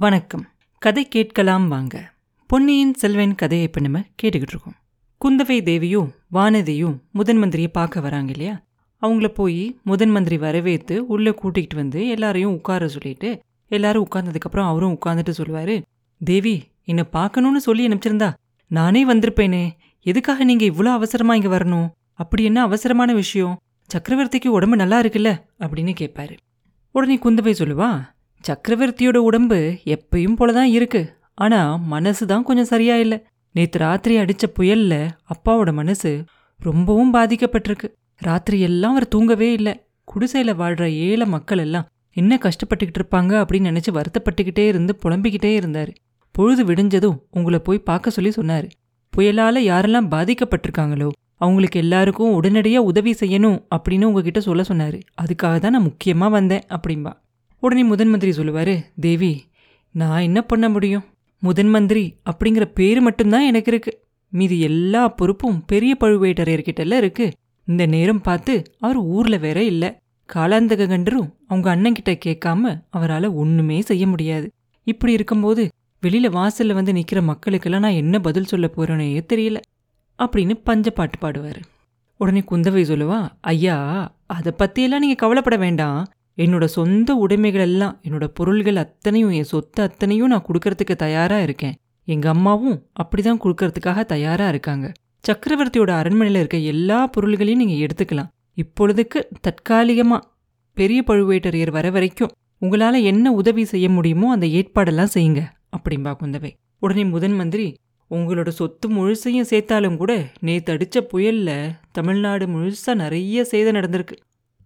வணக்கம். கதை கேட்கலாம் வாங்க. பொன்னியின் செல்வன் கதையை இப்போ நம்ம கேட்டுக்கிட்டு இருக்கோம். குந்தவை தேவியும் வானதியும் முதன் மந்திரியை பார்க்க வராங்க இல்லையா? அவங்கள போய் முதன் மந்திரி வரவேற்று உள்ளே கூட்டிகிட்டு வந்து எல்லாரையும் உட்கார சொல்லிட்டு எல்லாரும் உட்கார்ந்ததுக்கப்புறம் அவரும் உட்கார்ந்துட்டு சொல்லுவாரு தேவி என்னை பார்க்கணும்னு சொல்லி அனுப்பிச்சிருந்தா நானே வந்திருப்பேனே. எதுக்காக நீங்க இவ்வளோ அவசரமா இங்க வரணும்? அப்படி என்ன அவசரமான விஷயம்? சக்கரவர்த்திக்கு உடம்பு நல்லா இருக்குல்ல? அப்படின்னு கேட்பாரு. உடனே குந்தவை சொல்லுவா சக்கரவர்த்தியோட உடம்பு எப்பயும் போலதான் இருக்கு. ஆனா மனசு தான் கொஞ்சம் சரியா இல்ல. நேத்து ராத்திரி அடிச்ச புயல்ல அப்பாவோட மனசு ரொம்பவும் பாதிக்கப்பட்டிருக்கு. ராத்திரி எல்லாம் அவர் தூங்கவே இல்ல. குடிசையில வாழ்ற ஏழை மக்கள் எல்லாம் என்ன கஷ்டப்பட்டுக்கிட்டு இருப்பாங்க அப்படின்னு நினைச்சு வருத்தப்பட்டுக்கிட்டே இருந்து புலம்பிக்கிட்டே இருந்தாரு. பொழுது விடிஞ்சதும் உங்களை போய் பார்க்க சொல்லி சொன்னாரு. புயலால யாரெல்லாம் பாதிக்கப்பட்டிருக்காங்களோ அவங்களுக்கு எல்லாருக்கும் உடனடியாக உதவி செய்யணும் அப்படின்னு உங்ககிட்ட சொல்ல சொன்னாரு. அதுக்காக தான் நான் முக்கியமாக வந்தேன் அப்படின்பா உடனே முதன் மந்திரி சொல்லுவாரு தேவி நான் என்ன பண்ண முடியும்? முதன் மந்திரி அப்படிங்கிற பேர் மட்டும்தான் எனக்கு இருக்கு. மீதி எல்லா பொறுப்பும் பெரிய பழுவேட்டரையர்கிட்டல இருக்கு. இந்த நேரம் பார்த்து அவர் ஊர்ல வேற இல்லை. காலாந்தக கண்டரும் அவங்க அண்ணன் கிட்ட கேட்காம அவரால் ஒன்றுமே செய்ய முடியாது. இப்படி இருக்கும்போது வெளியில வாசல்ல வந்து நிற்கிற மக்களுக்கெல்லாம் நான் என்ன பதில் சொல்ல போகிறேனே தெரியல அப்படின்னு பஞ்ச பாட்டு பாடுவாரு. உடனே குந்தவை சொல்லுவா ஐயா அதை பற்றியெல்லாம் நீங்கள் கவலைப்பட வேண்டாம். என்னோட சொந்த உடைமைகள் எல்லாம் என்னோட பொருள்கள் அத்தனையும் என் சொத்து அத்தனையும் நான் கொடுக்கறதுக்கு தயாரா இருக்கேன். எங்க அம்மாவும் அப்படிதான் கொடுக்கறதுக்காக தயாரா இருக்காங்க. சக்கரவர்த்தியோட அரண்மனையில இருக்க எல்லா பொருள்களையும் நீங்க எடுத்துக்கலாம். இப்பொழுதுக்கு தற்காலிகமா பெரிய பழுவேட்டரையர் வர வரைக்கும் உங்களால என்ன உதவி செய்ய முடியுமோ அந்த ஏற்பாடெல்லாம் செய்யுங்க அப்படிம்பா குந்தவை. உடனே முதன் மந்திரி உங்களோட சொத்து முழுசையும் சேர்த்தாலும் கூட நேத்து அடித்த புயல்ல தமிழ்நாடு முழுசா நிறைய சேதம் நடந்திருக்கு.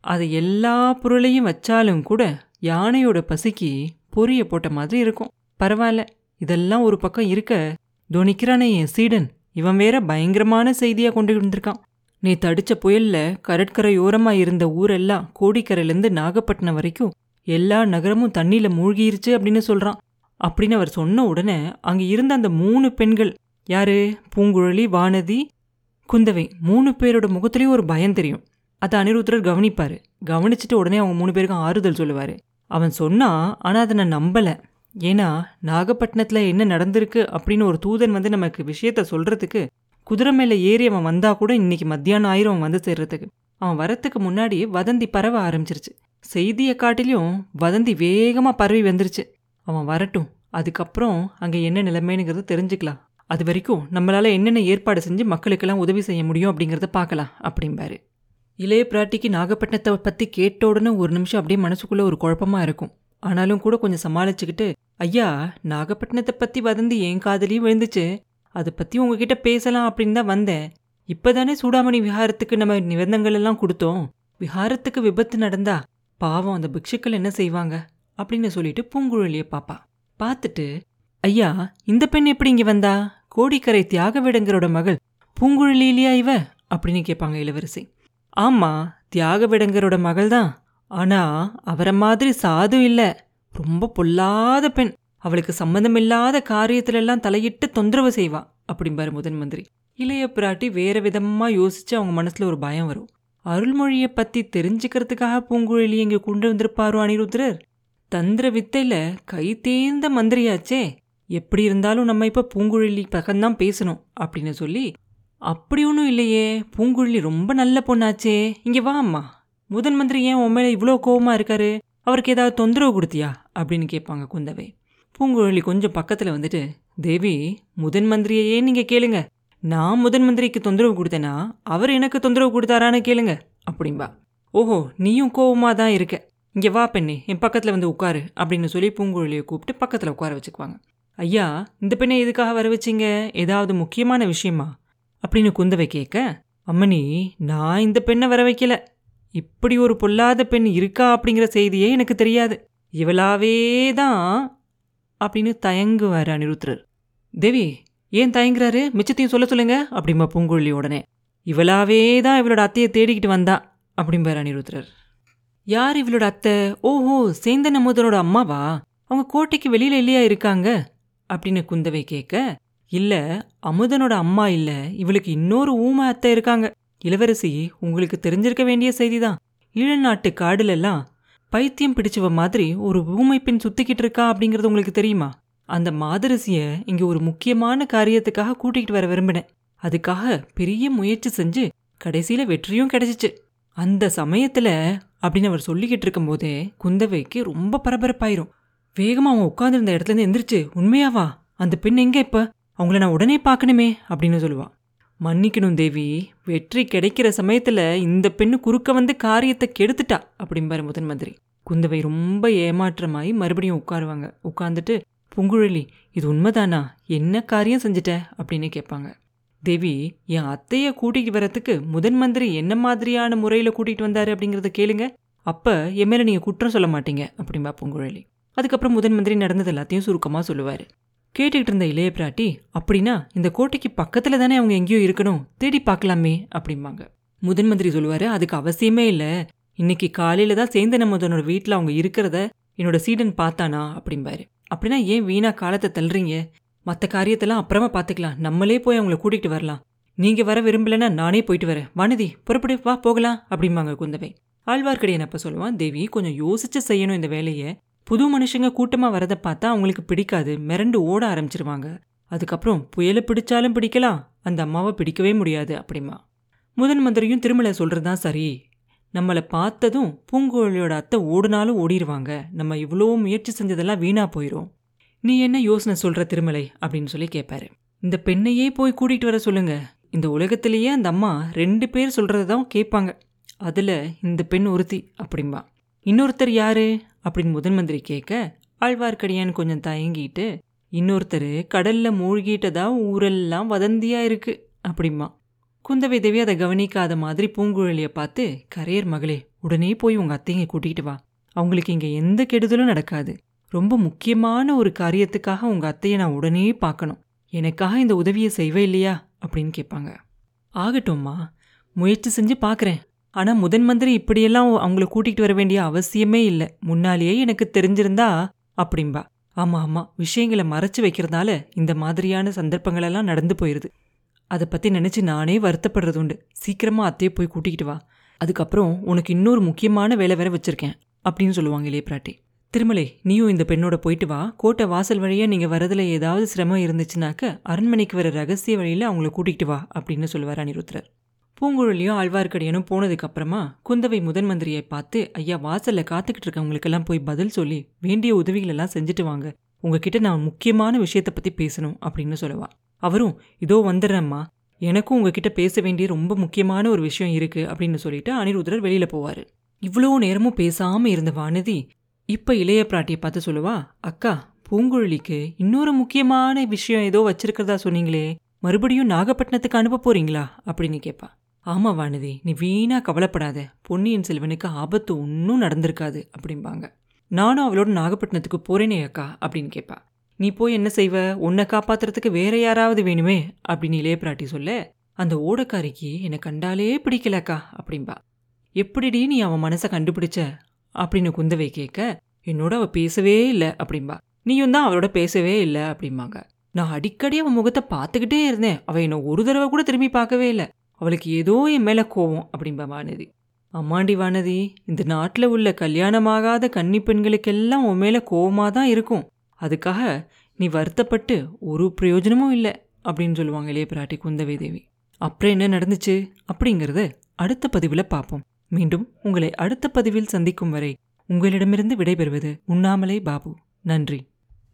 அது எல்லா பொருளையும் வச்சாலும் கூட யானையோட பசிக்கு பொரிய போட்ட மாதிரி இருக்கும். பரவாயில்ல இதெல்லாம் ஒரு பக்கம் இருக்க. தோனிக்கிறானே என் சீடன். இவன் வேற பயங்கரமான செய்தியா கொண்டு வந்திருக்கான். நீ தடிச்ச புயல்ல கடற்கரையோரமா இருந்த ஊரெல்லாம் கோடிக்கரையிலேருந்து நாகப்பட்டினம் வரைக்கும் எல்லா நகரமும் தண்ணியில மூழ்கிருச்சு அப்படின்னு சொல்றான். அப்படின்னு அவர் சொன்ன உடனே அங்க இருந்த அந்த மூணு பெண்கள் யாரு? பூங்குழலி வானதி குந்தவை மூணு பேரோட முகத்திலையும் ஒரு பயம் தெரியும். அதை அனிருத்ரர் கவனிப்பார். கவனிச்சுட்டு உடனே அவங்க மூணு பேருக்கும் ஆறுதல் சொல்லுவார். அவன் சொன்னான் ஆனால் அதை நான் நம்பலை. ஏன்னா நாகப்பட்டினத்தில் என்ன நடந்திருக்கு? அப்படின்னு ஒரு தூதன் வந்து நமக்கு விஷயத்த சொல்கிறதுக்கு குதிரை மேலே ஏறி அவன் வந்தால் கூட இன்றைக்கி மத்தியானம் ஆயிரம் அவன் வந்து சேர்றதுக்கு. அவன் வரத்துக்கு முன்னாடி வதந்தி பரவ ஆரம்பிச்சிருச்சு. செய்தியை காட்டிலையும் வதந்தி வேகமாக பரவி வந்துருச்சு. அவன் வரட்டும். அதுக்கப்புறம் அங்கே என்ன நிலைமைங்கிறத தெரிஞ்சுக்கலாம். அது வரைக்கும் நம்மளால் என்னென்ன ஏற்பாடு செஞ்சு மக்களுக்கெல்லாம் உதவி செய்ய முடியும் அப்படிங்கிறத பார்க்கலாம் அப்படிம்பாரு. இளைய பிராட்டிக்கு நாகப்பட்டினத்தை பற்றி கேட்ட உடனே ஒரு நிமிஷம் அப்படியே மனசுக்குள்ள ஒரு குழப்பமா இருக்கும். ஆனாலும் கூட கொஞ்சம் சமாளிச்சுக்கிட்டு ஐயா நாகப்பட்டினத்தை பற்றி வதந்தி என் காதலையும் விழுந்துச்சு. அதை பற்றி உங்ககிட்ட பேசலாம் அப்படின்னு தான் வந்தேன். இப்போதானே சூடாமணி விஹாரத்துக்கு நம்ம நிபந்தங்கள் எல்லாம் கொடுத்தோம். விஹாரத்துக்கு விபத்து நடந்தா பாவம் அந்த பிக்ஷுக்கள் என்ன செய்வாங்க? அப்படின்னு சொல்லிட்டு பூங்குழலிய பாப்பா. பார்த்துட்டு ஐயா இந்த பெண் எப்படி இங்க வந்தா? கோடிக்கரை தியாகவிடங்கரோட மகள் பூங்குழலி இல்லையா இவ? அப்படின்னு கேட்பாங்க இளவரசி. ஆமா தியாகவிடங்கரோட மகள் தான் ஆனா அவரை மாதிரி சாது இல்ல. ரொம்ப பொல்லாத பெண். அவளுக்கு சம்மந்தமில்லாத காரியத்துல எல்லாம் தலையிட்டு தொந்தரவு செய்வா அப்படிம்பாரு முதன் மந்திரி. இளைய பிராட்டி வேற விதமா யோசிச்சு அவங்க மனசுல ஒரு பயம் வரும். அருள்மொழியை பத்தி தெரிஞ்சுக்கிறதுக்காக பூங்குழலி இங்க கொண்டு வந்திருப்பாரோ அனிருத்ரர் தந்திர வித்தையில கை தேர்ந்த மந்திரியாச்சே. எப்படி இருந்தாலும் நம்ம இப்ப பூங்குழலி பக்கம்தான் பேசணும் அப்படின்னு சொல்லி அப்படி ஒன்றும் இல்லையே. பூங்குழலி ரொம்ப நல்ல பொண்ணாச்சே. இங்கே வா அம்மா. முதன் மந்திரி ஏன் உன் மேலே இவ்வளோ கோபமாக இருக்காரு? அவருக்கு ஏதாவது தொந்தரவு கொடுத்தியா? அப்படின்னு கேட்பாங்க குந்தவை. பூங்குழலி கொஞ்சம் பக்கத்தில் வந்துட்டு தேவி முதன் மந்திரியையே நீங்கள் கேளுங்க. நான் முதன் மந்திரிக்கு தொந்தரவு கொடுத்தேன்னா அவர் எனக்கு தொந்தரவு கொடுத்தாரான்னு கேளுங்க அப்படின்பா ஓஹோ நீயும் கோபமாக தான் இருக்க. இங்கே வா பெண்ணே என் பக்கத்தில் வந்து உட்காரு அப்படின்னு சொல்லி பூங்குழலியை கூப்பிட்டு பக்கத்தில் உட்கார வச்சுக்குவாங்க. ஐயா இந்த பெண்ணை எதுக்காக வர வச்சிங்க? ஏதாவது முக்கியமான விஷயமா? அப்படின்னு குந்தவை கேட்க அம்மணி நான் இந்த பெண்ணை வர வைக்கல. இப்படி ஒரு பொல்லாத பெண் இருக்கா அப்படிங்கிற செய்தியே எனக்கு தெரியாது. இவளாவே தான் அப்படின்னு தயங்குவார் அனிருத்ரர் தேவி ஏன் தயங்குறாரு? மிச்சத்தையும் சொல்ல சொல்லுங்க அப்படிம்பா பூங்குழலி உடனே. இவளாவே தான் இவளோட அத்தையை தேடிக்கிட்டு வந்தா அப்படிம்பார் அனிருத்ரர் யார் இவளோட அத்தை? ஓஹோ சேந்தன் அமுதனோட அம்மாவா? அவங்க கோட்டைக்கு வெளியில இல்லையா இருக்காங்க? அப்படின்னு குந்தவை கேட்க இல்ல அமுதனோட அம்மா இல்ல இவளுக்கு இன்னொரு ஊமை அத்தை இருக்காங்க. இளவரசி உங்களுக்கு தெரிஞ்சிருக்க வேண்டிய செய்திதான். ஈழநாட்டு காடுல எல்லாம் பைத்தியம் பிடிச்சவ மாதிரி ஒரு ஊமை பெண் சுத்திக்கிட்டு இருக்கா அப்படிங்கிறது உங்களுக்கு தெரியுமா? அந்த மாதரசியை இங்க ஒரு முக்கியமான காரியத்துக்காக கூட்டிகிட்டு வர விரும்பினேன். அதுக்காக பெரிய முயற்சி செஞ்சு கடைசியில் வெற்றியும் கிடைச்சிச்சு. அந்த சமயத்துல அப்படின்னு அவர் சொல்லிக்கிட்டு இருக்கும்போதே குந்தவைக்கு ரொம்ப பரபரப்பாயிரும். வேகமா அவன் உட்காந்துருந்த இடத்துலேருந்து எந்திரிச்சு உண்மையாவா? அந்த பெண் எங்க இப்ப? அவங்கள நான் உடனே பார்க்கணுமே அப்படின்னு சொல்லுவான் மன்னிக்கணும் தேவி வெற்றி கிடைக்கிற சமயத்துல இந்த பெண்ணு குறுக்க வந்து காரியத்தை கெடுத்துட்டா அப்படிம்பாரு முதன் மந்திரி. குந்தவை ரொம்ப ஏமாற்றமாயி மறுபடியும் உட்காருவாங்க. உட்காந்துட்டு புங்குழலி இது உண்மைதானா? என்ன காரியம் செஞ்சிட்ட? அப்படின்னு கேட்பாங்க. தேவி என் அத்தைய கூட்டிகிட்டு வரத்துக்கு முதன் மந்திரி என்ன மாதிரியான முறையில் கூட்டிகிட்டு வந்தாரு? அப்படிங்கறத கேளுங்க. அப்போ என் மேல நீங்க குற்றம் சொல்ல மாட்டீங்க அப்படிம்பா பூங்குழலி. அதுக்கப்புறம் முதன் மந்திரி நடந்தது எல்லாத்தையும் சுருக்கமாக சொல்லுவார். கேட்டுக்கிட்டு இருந்த இளைய பிராட்டி அப்படின்னா இந்த கோட்டைக்கு பக்கத்தில் தானே அவங்க எங்கேயோ இருக்கணும் தேடி பார்க்கலாமே அப்படிம்பாங்க. முதன் மந்திரி சொல்லுவாரு அதுக்கு அவசியமே இல்லை. இன்னைக்கு காலையில் தான் சேந்தன முதனோட வீட்டில் அவங்க இருக்கிறத என்னோட சீடன் பார்த்தானா? அப்படிம்பாரு. அப்படின்னா ஏன் வீணா காலத்தை தள்ளுறீங்க? மற்ற காரியத்தெல்லாம் அப்புறமா பார்த்துக்கலாம். நம்மளே போய் அவங்கள கூட்டிகிட்டு வரலாம். நீங்கள் வர விரும்பலன்னா நானே போயிட்டு வரேன். வானதி புறப்படு வா போகலாம் அப்படிம்பாங்க குந்தவை. ஆழ்வார்க்கடியன் அப்போ சொல்லுவான் தேவி கொஞ்சம் யோசிச்சு செய்யணும் இந்த வேலையை. புது மனுஷங்க கூட்டமாக வரதை பார்த்தா அவங்களுக்கு பிடிக்காது. மிரண்டு ஓட ஆரம்பிச்சிருவாங்க. அதுக்கப்புறம் புயலை பிடிச்சாலும் பிடிக்கலாம் அந்த அம்மாவை பிடிக்கவே முடியாது அப்படிமா. முதன் மந்திரியும் திருமலை சொல்கிறது தான் சரி. நம்மளை பார்த்ததும் பூங்கோழியோட அத்தை ஓடினாலும் ஓடிடுவாங்க நம்ம இவ்வளோ முயற்சி செஞ்சதெல்லாம் வீணாக போயிடும் நீ என்ன யோசனை சொல்கிற திருமலை? அப்படின்னு சொல்லி கேட்பாரு இந்த பெண்ணையே போய் கூட்டிகிட்டு வர சொல்லுங்க. இந்த உலகத்திலேயே அந்த அம்மா ரெண்டு பேர் சொல்கிறது தான் கேட்பாங்க. அதில் இந்த பெண் ஒருத்தி அப்படிம்பா. இன்னொருத்தர் யாரு? அப்படின்னு முதன் மந்திரி கேட்க ஆழ்வார்க்கடியான் கொஞ்சம் தயங்கிட்டு இன்னொருத்தர் கடல்ல மூழ்கிட்டதா ஊரெல்லாம் வதந்தியா இருக்கு அப்படிமா குந்தவை தேவி அதை கவனிக்காத மாதிரி பூங்குழலிய பார்த்து கரையர் மகளே உடனே போய் உங்க அத்தைங்க கூட்டிகிட்டு வா. அவங்களுக்கு இங்க எந்த கெடுதலும் நடக்காது. ரொம்ப முக்கியமான ஒரு காரியத்துக்காக உங்க அத்தையை நான் உடனே பார்க்கணும். எனக்காக இந்த உதவியை செய்வே இல்லையா? அப்படின்னு கேட்பாங்க. ஆகட்டும்மா. முயற்சி செஞ்சு பார்க்குறேன் ஆனால் முதன் மந்திரி இப்படியெல்லாம் அவங்கள கூட்டிகிட்டு வர வேண்டிய அவசியமே இல்லை. முன்னாலேயே எனக்கு தெரிஞ்சிருந்தா அப்படிம்பா. ஆமாம் ஆமாம் விஷயங்களை மறைச்சு வைக்கிறதால இந்த மாதிரியான சந்தர்ப்பங்களெல்லாம் நடந்து போயிடுது அதை பற்றி நினச்சி நானே வருத்தப்படுறது உண்டு. சீக்கிரமாக அத்தையை போய் கூட்டிகிட்டு வா. அதுக்கப்புறம் உனக்கு இன்னொரு முக்கியமான வேலை வேற வச்சுருக்கேன் அப்படின்னு சொல்லுவாங்க இளைய பிராட்டி. திருமலை நீயும் இந்த பெண்ணோட போயிட்டு வா. கோட்டை வாசல் வழியாக நீங்கள் வரதில் ஏதாவது சிரமம் இருந்துச்சுனாக்க அரண்மனைக்கு வர ரகசிய வழியில் அவங்கள கூட்டிகிட்டு வா அப்படின்னு சொல்லுவார் அனிருத்ரர் பூங்குழலியும் ஆழ்வார்க்கடியனும் போனதுக்கு அப்புறமா குந்தவை முதன் மந்திரியை பார்த்து ஐயா வாசல்ல காத்துக்கிட்டு இருக்கவங்களுக்கெல்லாம் போய் பதில் சொல்லி வேண்டிய உதவிகள் எல்லாம் செஞ்சுட்டு வாங்க. உங்ககிட்ட நான் முக்கியமான விஷயத்த பத்தி பேசணும் அப்படின்னு சொல்லுவா. அவரும் இதோ வந்துடுறேம்மா. எனக்கும் உங்ககிட்ட பேச வேண்டிய ரொம்ப முக்கியமான ஒரு விஷயம் இருக்கு அப்படின்னு சொல்லிட்டு அனிருத்ரர் வெளியில போவாரு. இவ்வளோ நேரமும் பேசாம இருந்த வானதி இப்ப இளைய பிராட்டியை பார்த்து சொல்லுவா அக்கா பூங்குழலிக்கு இன்னொரு முக்கியமான விஷயம் ஏதோ வச்சிருக்கிறதா சொன்னீங்களே. மறுபடியும் நாகப்பட்டினத்துக்கு அனுப்ப போறீங்களா? அப்படின்னு கேட்பா ஆமா வானதி நீ வீணா கவலைப்படாத. பொன்னியின் செல்வனுக்கு ஆபத்து ஒன்றும் நடந்திருக்காது அப்படிம்பாங்க. நானும் அவளோட நாகப்பட்டினத்துக்கு போகிறேனே அக்கா அப்படின்னு கேட்பா நீ போய் என்ன செய்வ? உன்னை காப்பாத்துறதுக்கு வேற யாராவது வேணுமே அப்படின்னு இளைய பிராட்டி சொல்ல அந்த ஓடக்காரிக்கு என்னை கண்டாலே பிடிக்கலக்கா அப்படின்பா எப்படிடி நீ அவன் மனசை கண்டுபிடிச்ச? அப்படின்னு குந்தவை கேட்க என்னோட அவள் பேசவே இல்லை அப்படின்பா நீயும் தான் அவளோட பேசவே இல்லை அப்படிம்பாங்க. நான் அடிக்கடி அவன் முகத்தை பார்த்துக்கிட்டே இருந்தேன். அவள் என்னை ஒரு தடவை கூட திரும்பி பார்க்கவே இல்லை. அவளுக்கு ஏதோ என் மேலே கோவம் அப்படிம்பா வானதி. அம்மாண்டி வானதி இந்த நாட்டில் உள்ள கல்யாணமாகாத கன்னி பெண்களுக்கெல்லாம் உன் மேலே கோவமாக தான் இருக்கும். அதுக்காக நீ வருத்தப்பட்டு ஒரு பிரயோஜனமும் இல்லை அப்படின்னு சொல்லுவாங்க இளைய பிராட்டி குந்தவை தேவி அப்புறம் என்ன நடந்துச்சு அப்படிங்கறத அடுத்த பதிவில் பார்ப்போம் மீண்டும் உங்களை அடுத்த பதிவில் சந்திக்கும் வரை உங்களிடமிருந்து விடைபெறுவது உண்ணாமலே பாபு. நன்றி.